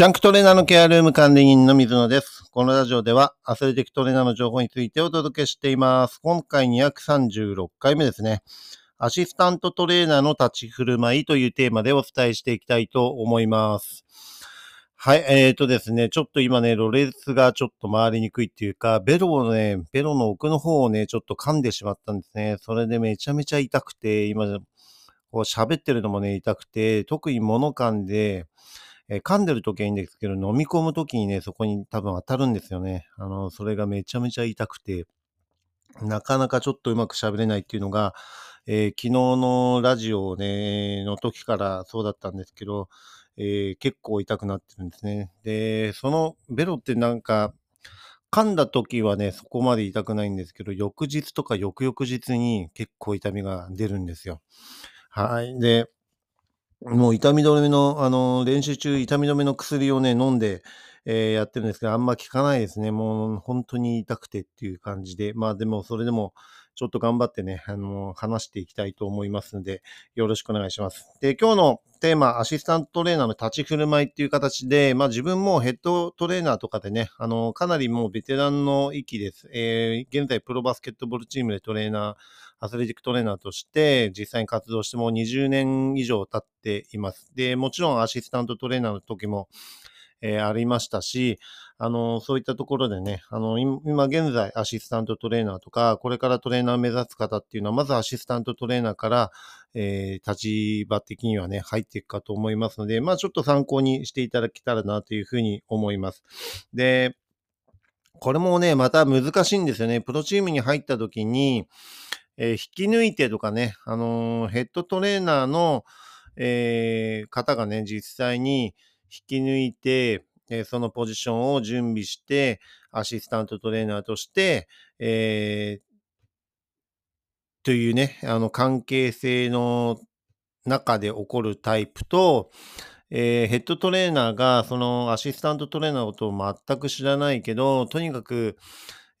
ジャンクトレーナーのケアルーム管理人の水野です。このラジオではアスレティックトレーナーの情報についてお届けしています。今回236回目ですね。アシスタントトレーナーの立ち振る舞いというテーマでお伝えしていきたいと思います。はい、えーとですね、ちょっと今ね、ロレスがちょっと回りにくいっていうか、ベロをね、ベロの奥の方をね、ちょっと噛んでしまったんですね。それでめちゃめちゃ痛くて、今、こう喋ってるのもね、痛くて、特に物噛んで、えー噛んでる時はいいんですけど、飲み込む時にね、そこに多分当たるんですよね。あの、それがめちゃめちゃ痛くて、なかなかちょっとうまく喋れないっていうのが、えー昨日のラジオね、の時からそうだったんですけど、えー結構痛くなってるんですね。で、そのベロってなんか、噛んだ時はね、そこまで痛くないんですけど、翌日とか翌々日に結構痛みが出るんですよ。はい。で、もう痛み止めの、あの、練習中痛み止めの薬をね、飲んで、えーやってるんですけど、あんま効かないですね。もう本当に痛くてっていう感じで。まあでも、それでも、ちょっと頑張ってね、あの、話していきたいと思いますので、よろしくお願いします。で、今日のテーマ、アシスタントトレーナーの立ち振る舞いっていう形で、まあ自分もヘッドトレーナーとかでね、あの、かなりもうベテランの域です。えー現在プロバスケットボールチームでトレーナー、アスレティックトレーナーとして実際に活動してもう20年以上経っています。で、もちろんアシスタントトレーナーの時も、えーありましたし、あの、そういったところでね、あの、今現在アシスタントトレーナーとか、これからトレーナーを目指す方っていうのは、まずアシスタントトレーナーから、えー立場的にはね、入っていくかと思いますので、まあちょっと参考にしていただけたらなというふうに思います。で、これもね、また難しいんですよね。プロチームに入った時に、えー引き抜いてとかね、あのヘッドトレーナーの、え方がね、実際に引き抜いて、えそのポジションを準備して、アシスタントトレーナーとして、えというね、あの関係性の中で起こるタイプと、えーヘッドトレーナーがそのアシスタントトレーナーのことを全く知らないけど、とにかく、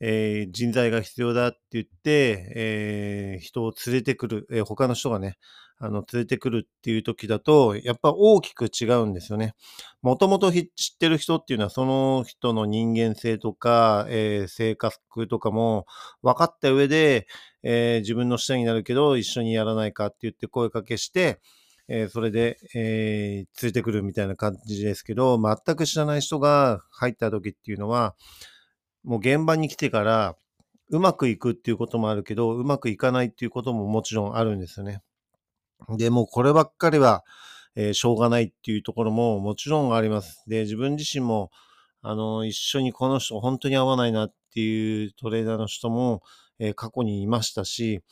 えー人材が必要だって言って、えー人を連れてくる、えー他の人がね、あの、連れてくるっていう時だと、やっぱ大きく違うんですよね。もともと知ってる人っていうのは、その人の人間性とか、えー性格とかも分かった上で、えー自分の下になるけど、一緒にやらないかって言って声かけして、えーそれで、えー連れてくるみたいな感じですけど、全く知らない人が入った時っていうのは、もう現場に来てから、うまくいくっていうこともあるけど、うまくいかないっていうことももちろんあるんですよね。で、もうこればっかりは、えーしょうがないっていうところももちろんあります。で、自分自身も、あの、一緒にこの人本当に合わないなっていうトレーナーの人も、えー過去にいましたし、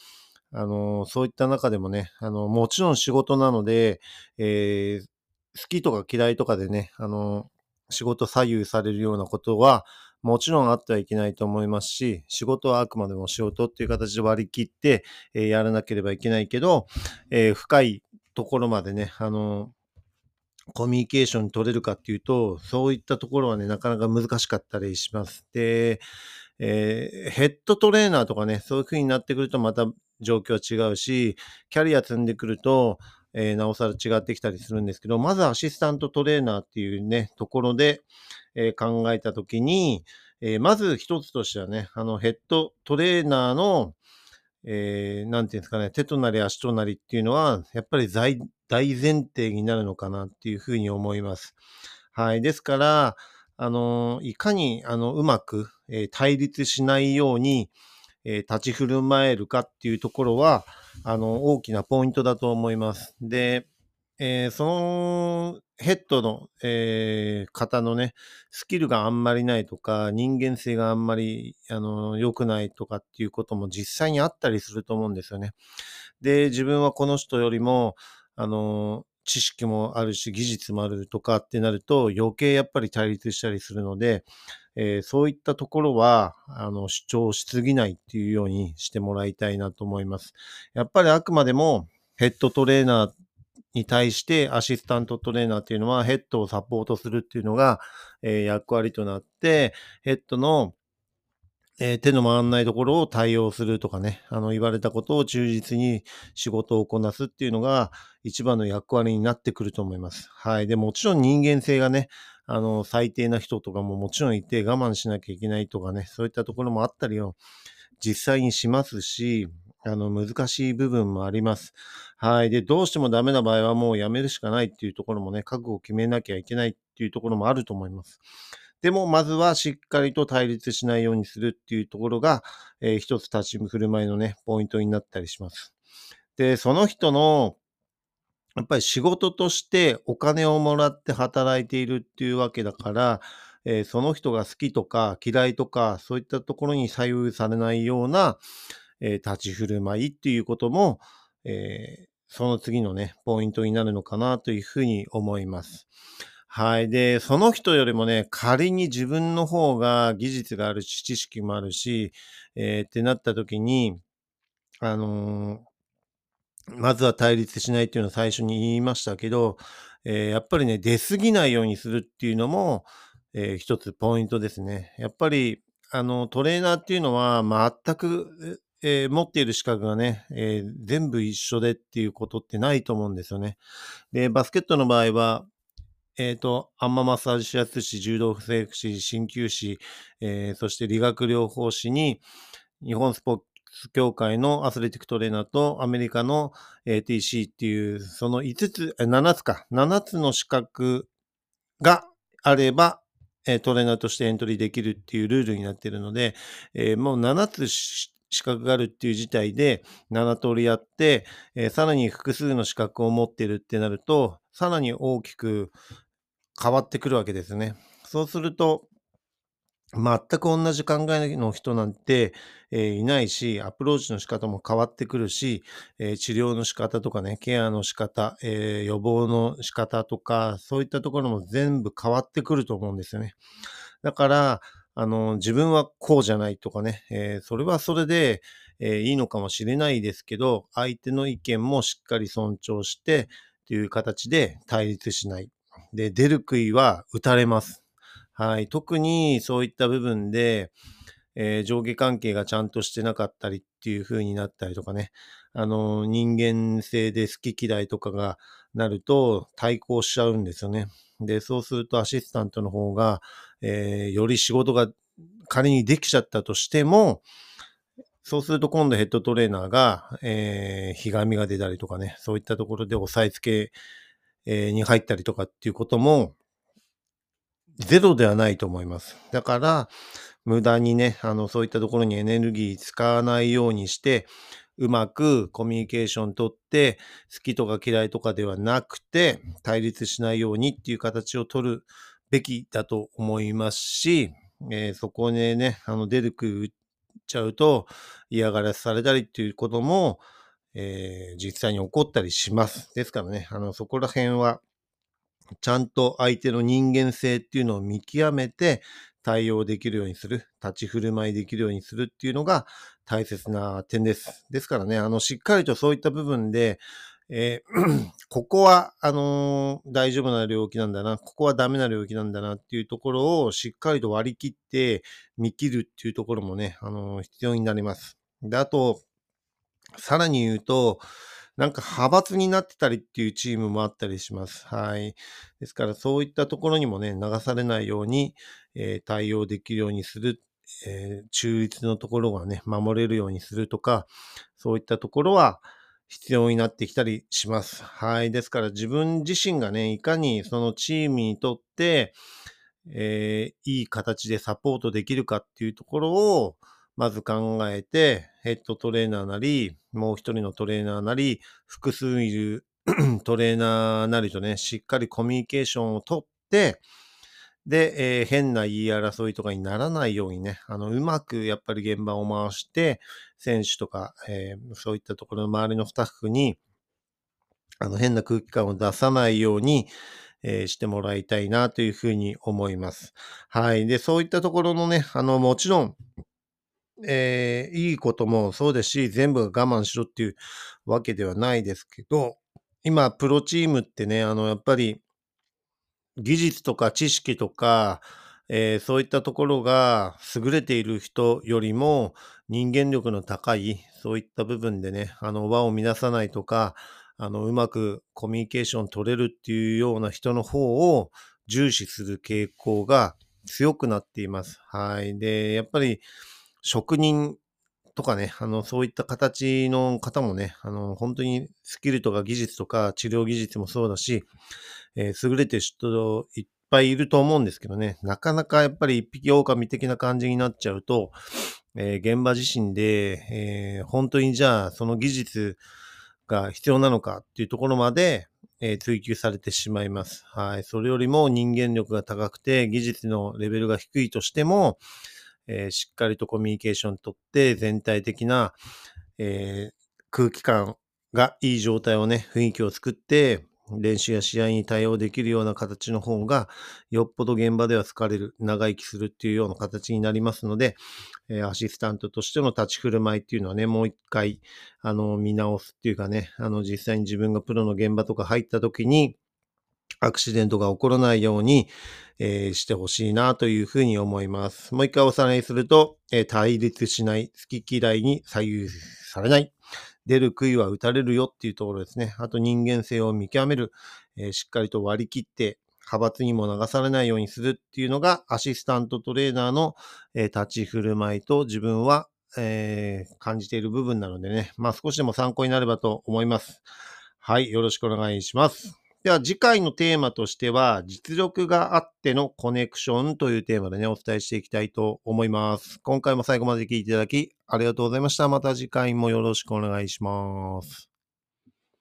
あの、そういった中でもね、あの、もちろん仕事なので、えー好きとか嫌いとかでね、あの、仕事左右されるようなことは、もちろんあってはいけないと思いますし、仕事はあくまでも仕事っていう形で割り切って、えーやらなければいけないけど、えー深いところまでね、あの、コミュニケーション取れるかっていうと、そういったところはね、なかなか難しかったりします。で、えーヘッドトレーナーとかね、そういう風になってくるとまた状況は違うし、キャリア積んでくると、えーなおさら違ってきたりするんですけど、まずアシスタントトレーナーっていうね、ところで、えー考えたときに、えーまず一つとしてはね、あのヘッドトレーナーの、えーなんていうんですかね、手となり足となりっていうのは、やっぱり大前提になるのかなっていうふうに思います。はい。ですから、あの、いかに、あの、うまく、えー対立しないように、えー立ち振る舞えるかっていうところは、あの、大きなポイントだと思います。で、えーそのヘッドの、えー方のね、スキルがあんまりないとか、人間性があんまり、あの、良くないとかっていうことも実際にあったりすると思うんですよね。で、自分はこの人よりも、あの、知識もあるし、技術もあるとかってなると、余計やっぱり対立したりするので、えーそういったところは、あの、主張しすぎないっていうようにしてもらいたいなと思います。やっぱりあくまでもヘッドトレーナーに対してアシスタントトレーナーっていうのはヘッドをサポートするっていうのが、えー役割となって、ヘッドの、えー手の回らないところを対応するとかね、あの、言われたことを忠実に仕事をこなすっていうのが一番の役割になってくると思います。はい。で、もちろん人間性がね、あの、最低な人とかももちろんいて我慢しなきゃいけないとかね、そういったところもあったりを実際にしますし、あの、難しい部分もあります。はい。で、どうしてもダメな場合はもうやめるしかないっていうところもね、覚悟を決めなきゃいけないっていうところもあると思います。でも、まずはしっかりと対立しないようにするっていうところが、えー、一つ立ち振る舞いのね、ポイントになったりします。で、その人の、やっぱり仕事としてお金をもらって働いているっていうわけだから、えー、その人が好きとか嫌いとか、そういったところに左右されないような、えー、立ち振る舞いっていうことも、えー、その次のね、ポイントになるのかなというふうに思います。はい。で、その人よりもね、仮に自分の方が技術があるし、知識もあるし、えー、ってなった時に、あのー、まずは対立しないっていうのを最初に言いましたけど、えー、やっぱりね、出過ぎないようにするっていうのも、えー、一つポイントですね。やっぱり、あの、トレーナーっていうのは全く、えー、持っている資格がね、えー、全部一緒でっていうことってないと思うんですよね。で、バスケットの場合は、えっ、ー、と、アンママッサージ指圧師、柔道整復師、鍼灸師、えー、そして理学療法士に、日本スポーツ協会のアスレティックトレーナーとアメリカの ATC っていう、その5つ、7つか、7つの資格があれば、トレーナーとしてエントリーできるっていうルールになっているので、えー、もう7つ資格があるっていう事態で7通りやって、えー、さらに複数の資格を持っているってなると、さらに大きく変わってくるわけですね。そうすると、全く同じ考えの人なんて、えー、いないし、アプローチの仕方も変わってくるし、えー、治療の仕方とかね、ケアの仕方、えー、予防の仕方とか、そういったところも全部変わってくると思うんですよね。だから、あの、自分はこうじゃないとかね、えそれはそれで、えいいのかもしれないですけど、相手の意見もしっかり尊重して、という形で対立しない。で、出る杭は打たれます。はい。特にそういった部分で、えー、上下関係がちゃんとしてなかったりっていう風になったりとかね。あの、人間性で好き嫌いとかがなると対抗しちゃうんですよね。で、そうするとアシスタントの方が、えー、より仕事が仮にできちゃったとしても、そうすると今度ヘッドトレーナーが、えー、ひがみが出たりとかね、そういったところで押さえつけえに入ったりとかっていうことも、ゼロではないと思います。だから、無駄にね、あの、そういったところにエネルギー使わないようにして、うまくコミュニケーション取って、好きとか嫌いとかではなくて、対立しないようにっていう形を取るべきだと思いますし、えー、そこでね、あの、出るくっちゃうと嫌がらせされたりっていうことも、えー、実際に起こったりします。ですからね、あの、そこら辺は、ちゃんと相手の人間性っていうのを見極めて対応できるようにする、立ち振る舞いできるようにするっていうのが大切な点です。ですからね、あの、しっかりとそういった部分で、えー、ここは、あのー、大丈夫な領域なんだな、ここはダメな領域なんだなっていうところをしっかりと割り切って見切るっていうところもね、あのー、必要になります。で、あと、さらに言うと、なんか派閥になってたりっていうチームもあったりします。はい。ですからそういったところにもね、流されないように、えー、対応できるようにする、えー、中立のところがね、守れるようにするとか、そういったところは必要になってきたりします。はい。ですから自分自身がね、いかにそのチームにとって、えー、いい形でサポートできるかっていうところを、まず考えて、ヘッドトレーナーなり、もう一人のトレーナーなり、複数いる トレーナーなりとね、しっかりコミュニケーションをとって、で、えー、変な言い争いとかにならないようにね、あの、うまくやっぱり現場を回して、選手とか、えー、そういったところの周りのスタッフに、あの、変な空気感を出さないように、えー、してもらいたいなというふうに思います。はい。で、そういったところのね、あの、もちろん、えー、いいこともそうですし、全部我慢しろっていうわけではないですけど、今、プロチームってね、あの、やっぱり、技術とか知識とか、えー、そういったところが優れている人よりも人間力の高い、そういった部分でね、あの、輪を乱さないとか、あの、うまくコミュニケーション取れるっていうような人の方を重視する傾向が強くなっています。はい。で、やっぱり職人とかね、あの、そういった形の方もね、あの、本当にスキルとか技術とか治療技術もそうだし、えー、優れてる人いっぱいいると思うんですけどね、なかなかやっぱり一匹狼的な感じになっちゃうと、えー、現場自身で、えー、本当にじゃあその技術が必要なのかっていうところまで、えー、追求されてしまいます。はい。それよりも人間力が高くて技術のレベルが低いとしても、えー、しっかりとコミュニケーション取って全体的な、えー、空気感がいい状態をね、雰囲気を作って、練習や試合に対応できるような形の方が、よっぽど現場では疲れる、長生きするっていうような形になりますので、えー、アシスタントとしての立ち振る舞いっていうのはね、もう一回、あの、見直すっていうかね、あの、実際に自分がプロの現場とか入った時に、アクシデントが起こらないように、えー、してほしいなというふうに思います。もう一回おさらいすると、えー、対立しない、好き嫌いに左右されない、出る杭は打たれるよっていうところですね。あと人間性を見極める、えー、しっかりと割り切って、派閥にも流されないようにするっていうのが、アシスタントトレーナーの、え立ち振る舞いと自分は、え感じている部分なのでね、まあ少しでも参考になればと思います。はい、よろしくお願いします。では次回のテーマとしては、実力があってのコネクションというテーマでね、お伝えしていきたいと思います。今回も最後まで聞いていただき、ありがとうございました。また次回もよろしくお願いします。